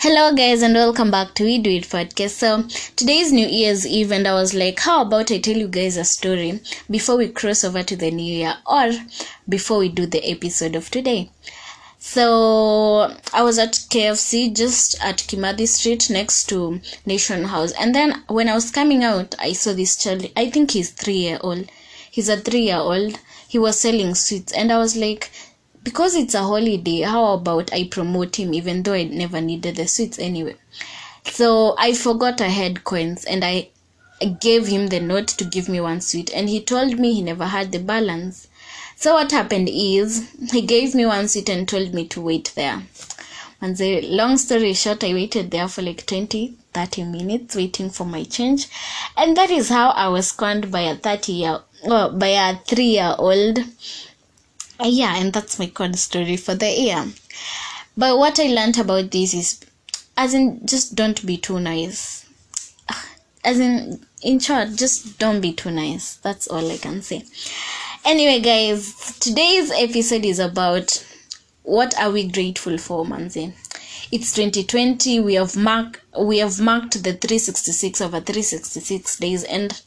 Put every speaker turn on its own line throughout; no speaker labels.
Hello, guys, and welcome back to We Do It podcast. So, today's New Year's Eve, and I was like, how about I tell you guys a story before we cross over to the new year or before we do the episode of today? So, I was at KFC just at Kimathi Street next to Nation House, and then when I was coming out, I saw this child. I think he's three year old. He's a three year old. He was selling sweets, and I was like, because it's a holiday how about i promote him even though i never needed the sweets anyway? So i forgot i had coins and i gave him the note to give me one sweet and he told me he never had the balance. So what happened is he gave me one sweet and told me to wait there. And the long story short i waited there for like 20 30 minutes waiting for my change and that is how i was conned by a 30 year well, by a 3 year old Uh, yeah and that's my code story for the year. But what i learned about this is as in just don't be too nice. As in in short just don't be too nice. That's all i can say. Anyway guys today's episode is about what are we grateful for manzi? It's 2020 we have marked we have marked the 366 over 366 days and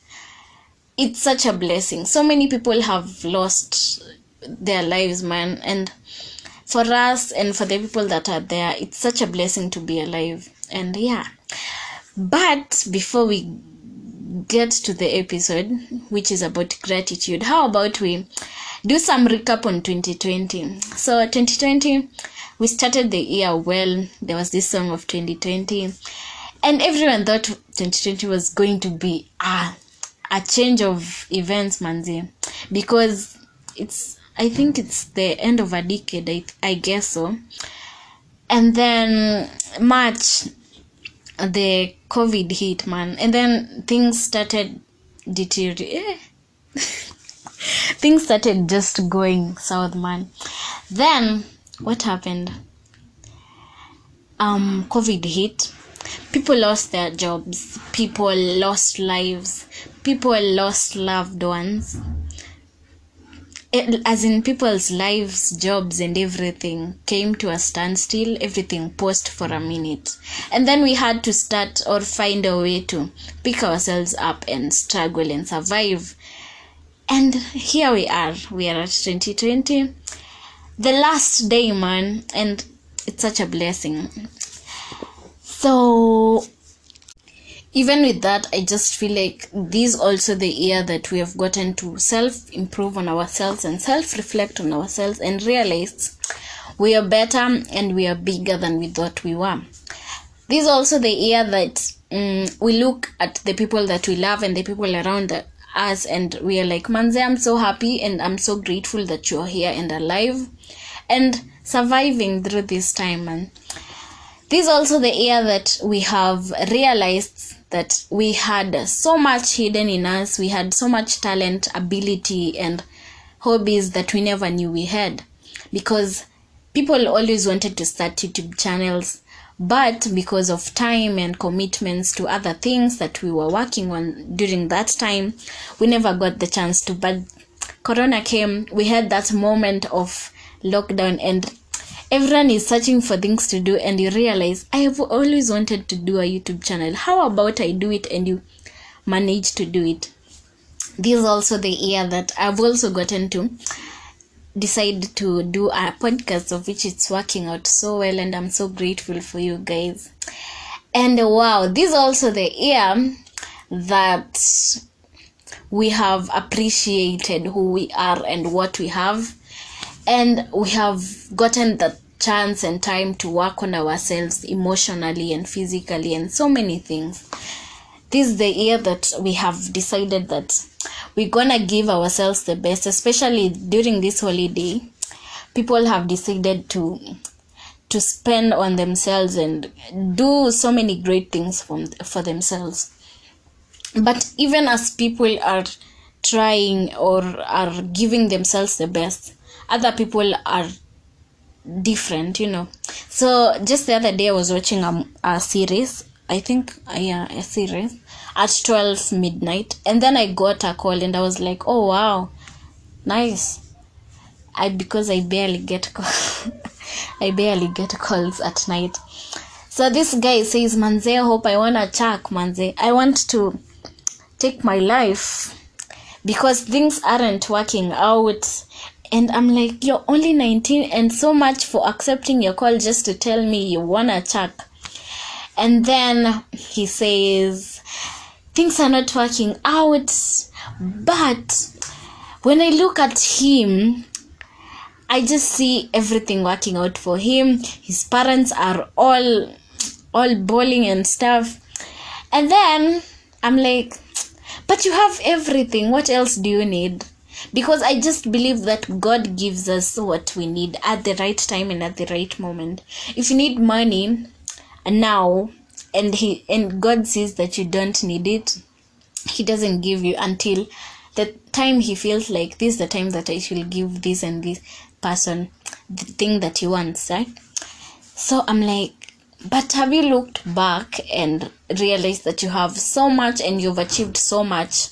it's such a blessing. So many people have lost their lives man. And for us and for the people that are there it's such a blessing to be alive. And yeah. But before we get to the episode which is about gratitude how about we do some recap on 2020 so 2020 we started the year well. There was this song of 2020 and everyone thought 2020 was going to be a, a change of events manzi. Because it's I think it's the end of a decade, I, I guess so. And then March, the COVID hit, man. And then things started deteriorating. things started just going south, man. Then, what happened? Um, COVID hit. People lost their jobs. People lost lives. People lost loved ones Eh, as in people's lives jobs and everything came to a standstill everything paused for a minute. And then we had to start or find a way to pick ourselves up and struggle and survive. And here we are. We are at 2020 the last day man and it's such a blessing. So even with that i just feel like this also the year that we have gotten to self improve on ourselves and self reflect on ourselves and realize we are better and we are bigger than we thought we were. This is also the year that um, we look at the people that we love and the people around us and we are like manze i'm so happy and i'm so grateful that you're here and alive and surviving through this time and this is also the year that we have realized that we had so much hidden in us we had so much talent ability and hobbies that we never knew we had. Because people always wanted to start youtube channels but because of time and commitments to other things that we were working on during that time we never got the chance to. But corona came we had that moment of lockdown and everyone is searching for things to do and you realize i have always wanted to do a youtube channel. How about i do it and you manage to do it? This is also the year that i've also gotten to decide to do a podcast of which it's working out so well and i'm so grateful for you guys. And wow this is also the year that we have appreciated who we are and what we have. And we have gotten the chance and time to work on ourselves emotionally and physically and so many things. This is the year that we have decided that we're gonna give ourselves the best especially during this holiday. People have decided to to spend on themselves and do so many great things for, for themselves. But even as people are trying or are giving themselves the best other people are different you know. So just the other day i was watching a, a series i think uh, yeah a series at 12 midnight. And then i got a call and i was like oh wow. Nice. I because i barely get call, i barely get calls at night. So this guy says, Manze, hope I wanna chuck, Manze. I want to take my life because things aren't working out. And I'm like, you're only 19 and so much for accepting your call just to tell me you wanna chuck. And then he says, things are not working out. But when I look at him, I just see everything working out for him. His parents are all all bowling and stuff. And then I'm like, but you have everything. What else do you need? Because I just believe that God gives us what we need at the right time and at the right moment. If you need money now and he and God sees that you don't need it, he doesn't give you until the time he feels like this is the time that I should give this and this person the thing that he wants, right? So I'm like, but have you looked back and realized that you have so much and you've achieved so much?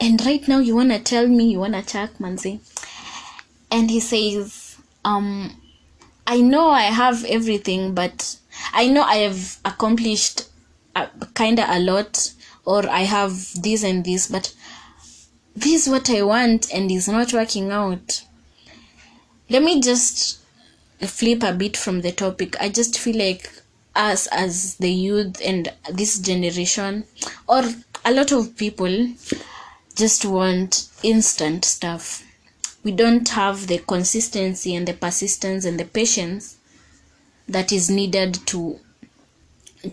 And right now you wanna tell me you wanna check Manzi? And he says, um, I know I have everything, but I know I have accomplished uh, kinda a lot, or I have this and this, but this is what I want and it's not working out. Let me just flip a bit from the topic. I just feel like us as the youth and this generation, or a lot of people, just want instant stuff. We don't have the consistency and the persistence and the patience that is needed to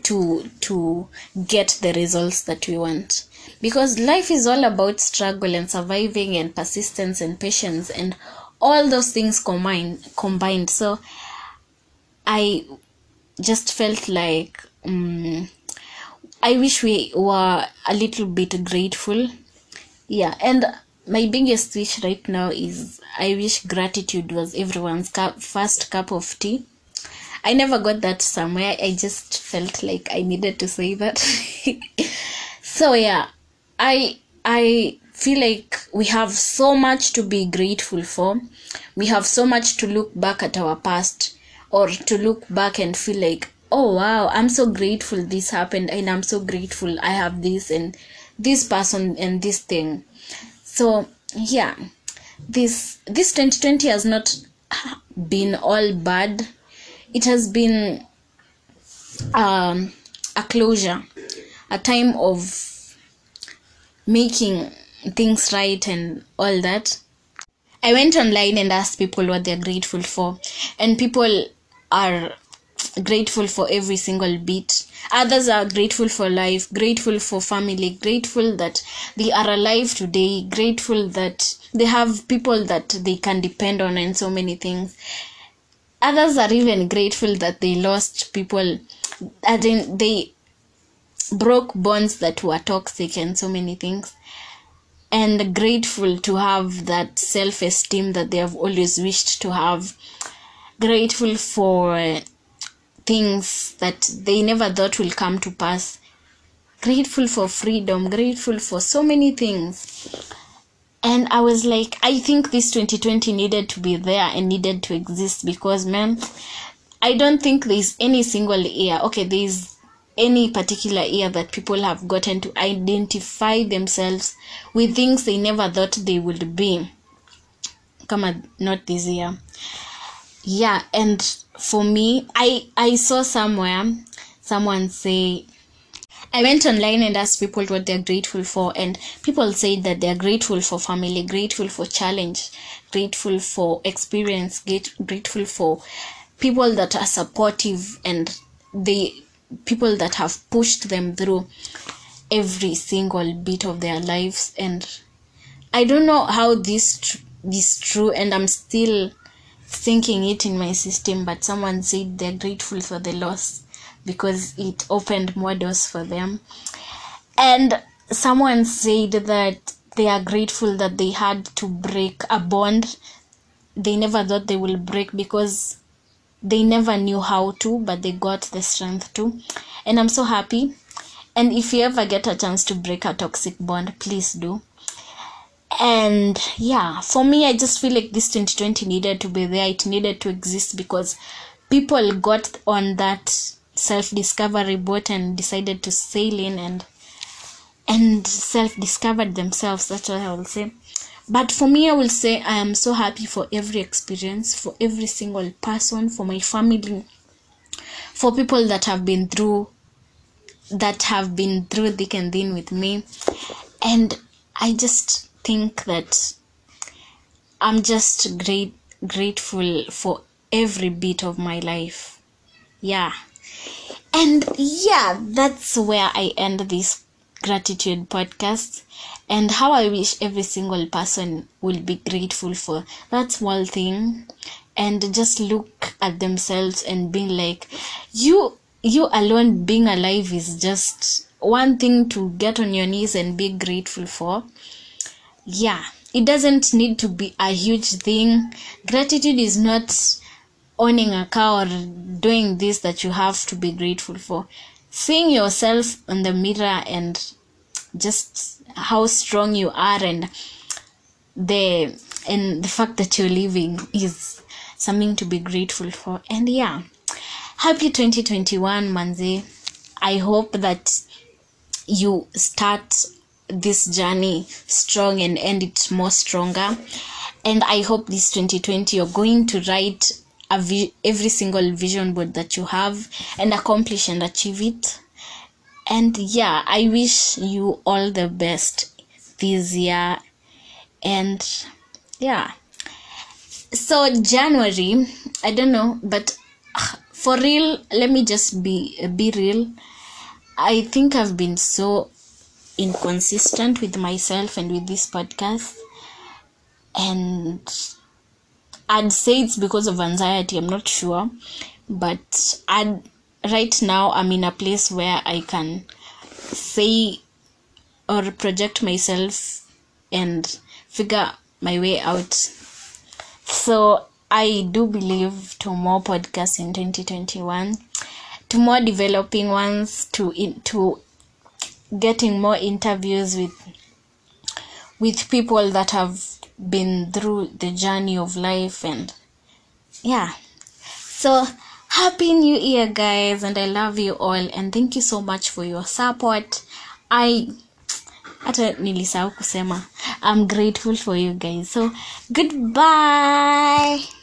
to to get the results that we want because life is all about struggle and surviving and persistence and patience and all those things combined combined so i just felt like um, i wish we were a little bit grateful yeah and my biggest wish right now is i wish gratitude was everyone's cup, first cup of tea. I never got that somewhere. I just felt like i needed to say that. So yeah i i feel like we have so much to be grateful for. We have so much to look back at our past or to look back and feel like oh wow i'm so grateful this happened and i'm so grateful i have this and this person and this thing. So yeah. This this 2020 has not been all bad. It has been um, a closure a time of making things right and all that. I went online and asked people what they're grateful for. And people are grateful for every single bit others are grateful for life grateful for family grateful that they are alive today grateful that they have people that they can depend on and so many things. Others are even grateful that they lost people in they broke bonds that were toxic and so many things. And grateful to have that self-esteem that they have always wished to have. Grateful for things that they never thought will come to pass. Grateful for freedom grateful for so many things. And i was like i think this 2020 needed to be there and needed to exist because man i don't think there's any single year okay there's any particular year that people have gotten to identify themselves with things they never thought they would be. Come on not this year yeah and for me i i saw somewhere someone say I went online and asked people what they're grateful for, and people said that they're grateful for family, grateful for challenge, grateful for experience, grat- grateful for people that are supportive and they people that have pushed them through every single bit of their lives. And I don't know how this tr- this true, and I'm still thinking it in my system. But someone said they're grateful for the loss because it opened more doors for them. And someone said that they are grateful that they had to break a bond they never thought they will break because they never knew how to, but they got the strength to. And I'm so happy. And if you ever get a chance to break a toxic bond, please do. And yeah, for me, I just feel like this 2020 needed to be there. It needed to exist because people got on that self discovery boat and decided to sail in and and self discovered themselves. That's what i will say. But for me i will say i am so happy for every experience for every single person for my family for people that have been through that have been through thick and thin with me. And i just think that i'm just great grateful for every bit of my life. Yeah. And yeah that's where i end this gratitude podcast. And how i wish every single person will be grateful for that small thing. And just look at themselves and being like you you alone being alive is just one thing to get on your knees and be grateful for yeah it doesn't need to be a huge thing. Gratitude is not owning a car or doing this that you have to be grateful for. Seeing yourself in the mirror and just how strong you are and the and the fact that you're living is something to be grateful for. And yeah happy 2021 manze. I hope that you start this journey strong and end it more stronger. And i hope this 2020 you're going to write vi- every single vision board that you have and accomplish and achieve it. And yeah i wish you all the best this year. And yeah. So january i don't know but uh, for real let me just be be real. I think i've been so inconsistent with myself and with this podcast. And i'd say it's because of anxiety i'm not sure. But i right now i'm in a place where i can say or project myself and figure my way out. So i do believe to more podcasts in 2021 to more developing ones to in, to getting more interviews with with people that have been through the journey of life and yeah. So happy new year guys and i love you all and thank you so much for your support. I hata nilisahau kusema i'm grateful for you guys. So goodbye